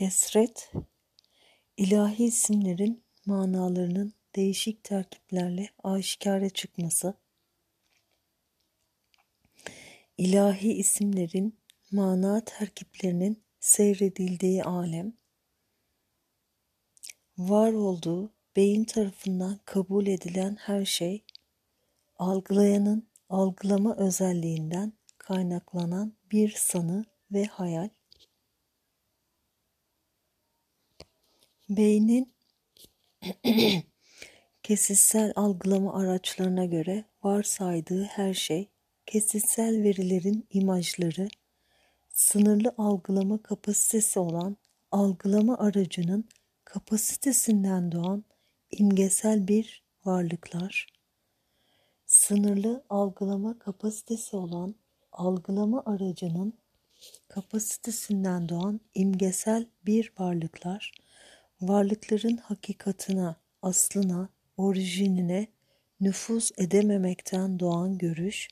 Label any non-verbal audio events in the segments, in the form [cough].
Kesret, ilahi isimlerin manalarının değişik terkiplerle aşikare çıkması, ilahi isimlerin mana terkiplerinin seyredildiği alem, var olduğu beyin tarafından kabul edilen her şey, algılayanın algılama özelliğinden kaynaklanan bir sanı ve hayal, Beynin [clears throat] kesitsel algılama araçlarına göre varsaydığı her şey, kesitsel verilerin imajları, sınırlı algılama kapasitesi olan algılama aracının kapasitesinden doğan imgesel bir varlıklar, sınırlı algılama kapasitesi olan algılama aracının kapasitesinden doğan imgesel bir varlıklar, varlıkların hakikatına, aslına, orijinine nüfuz edememekten doğan görüş,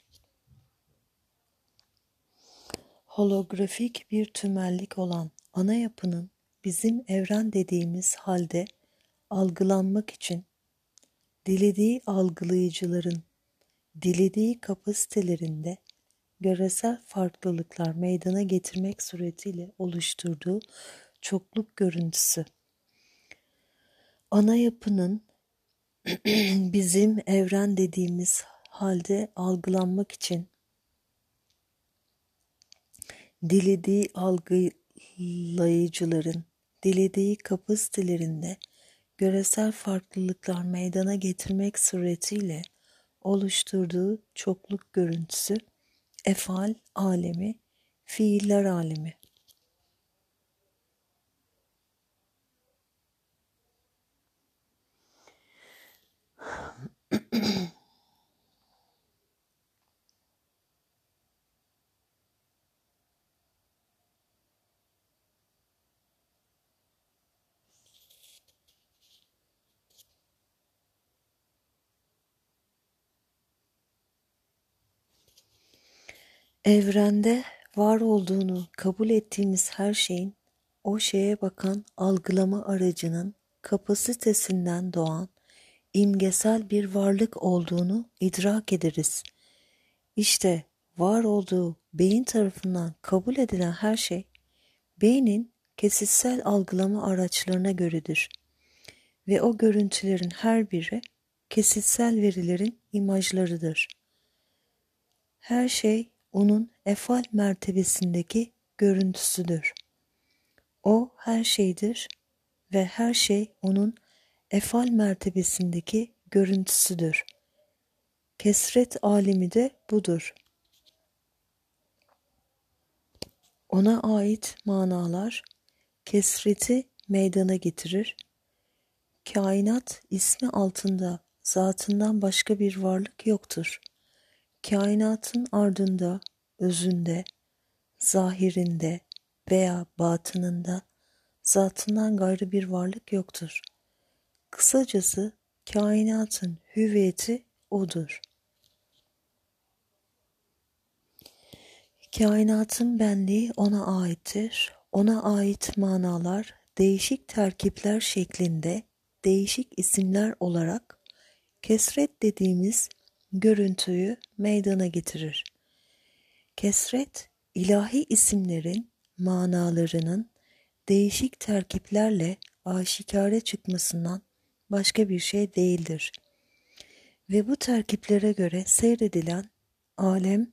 holografik bir tümellik olan ana yapının bizim evren dediğimiz halde algılanmak için dilediği algılayıcıların dilediği kapasitelerinde göresel farklılıklar meydana getirmek suretiyle oluşturduğu çokluk görüntüsü ana yapının [clears throat] bizim evren dediğimiz halde algılanmak için dilediği algılayıcıların dilediği kapasitelerinde göresel farklılıklar meydana getirmek suretiyle oluşturduğu çokluk görüntüsü efal alemi, fiiller alemi. Evrende var olduğunu kabul ettiğimiz her şeyin o şeye bakan algılama aracının kapasitesinden doğan imgesel bir varlık olduğunu idrak ederiz. İşte var olduğu beyin tarafından kabul edilen her şey beynin kesitsel algılama araçlarına göredir ve o görüntülerin her biri kesitsel verilerin imajlarıdır. Her şey onun efal mertebesindeki görüntüsüdür. O her şeydir ve her şey onun efal mertebesindeki görüntüsüdür. Kesret alemi de budur. Ona ait manalar kesreti meydana getirir. Kainat ismi altında zatından başka bir varlık yoktur. Kainatın ardında, özünde, zahirinde veya batınında zatından gayrı bir varlık yoktur. Kısacası kainatın hüviyeti odur. Kainatın benliği ona aittir. Ona ait manalar değişik terkipler şeklinde değişik isimler olarak kesret dediğimiz görüntüyü meydana getirir. Kesret, ilahi isimlerin manalarının değişik terkiplerle aşikare çıkmasından başka bir şey değildir. Ve bu terkiplere göre seyredilen alem,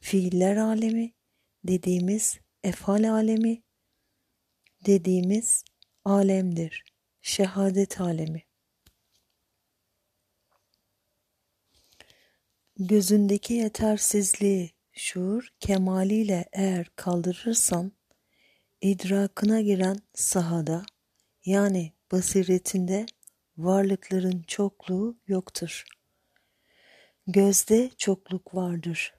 fiiller alemi dediğimiz efal alemi dediğimiz alemdir. Şehadet alemi. Gözündeki yetersizliği şuur kemaliyle eğer kaldırırsan, idrakına giren sahada yani basiretinde varlıkların çokluğu yoktur. Gözde çokluk vardır.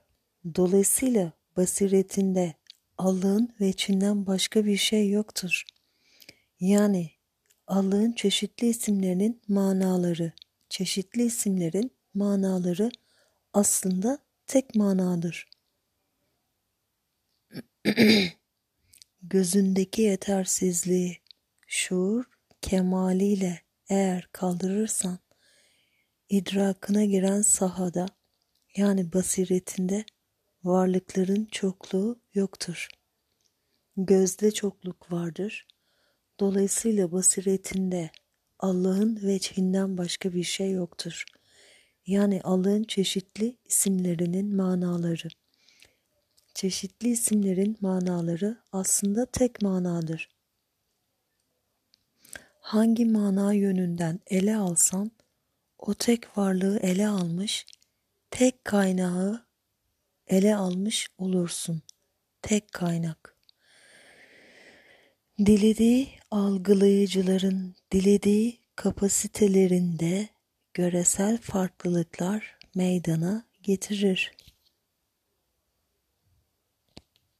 Dolayısıyla basiretinde Allah'ın veçinden başka bir şey yoktur. Yani Allah'ın çeşitli isimlerinin manaları, çeşitli isimlerin manaları aslında tek manadır. [clears throat] gözündeki yetersizliği şuur kemaliyle eğer kaldırırsan idrakına giren sahada yani basiretinde varlıkların çokluğu yoktur. Gözde çokluk vardır. Dolayısıyla basiretinde Allah'ın veçhinden başka bir şey yoktur. Yani Allah'ın çeşitli isimlerinin manaları. Çeşitli isimlerin manaları aslında tek manadır. Hangi mana yönünden ele alsan o tek varlığı ele almış, tek kaynağı ele almış olursun. Tek kaynak. Dilediği algılayıcıların dilediği kapasitelerinde göresel farklılıklar meydana getirir.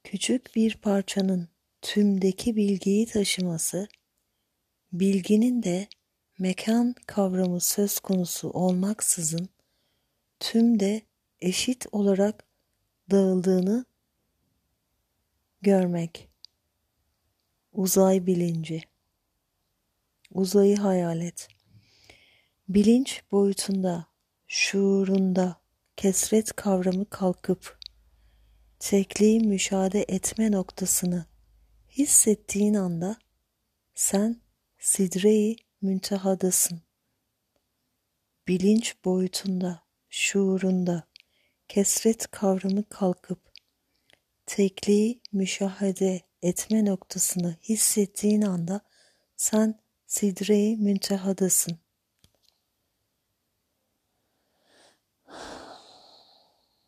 Küçük bir parçanın tümdeki bilgiyi taşıması, bilginin de mekan kavramı söz konusu olmaksızın tümde eşit olarak dağıldığını görmek. Uzay bilinci. Uzayı hayal et. Bilinç boyutunda, şuurunda kesret kavramı kalkıp tekliği müşahede etme noktasını hissettiğin anda sen sidre-i müntehadasın. Bilinç boyutunda, şuurunda kesret kavramı kalkıp tekliği müşahede etme noktasını hissettiğin anda sen sidre-i müntehadasın.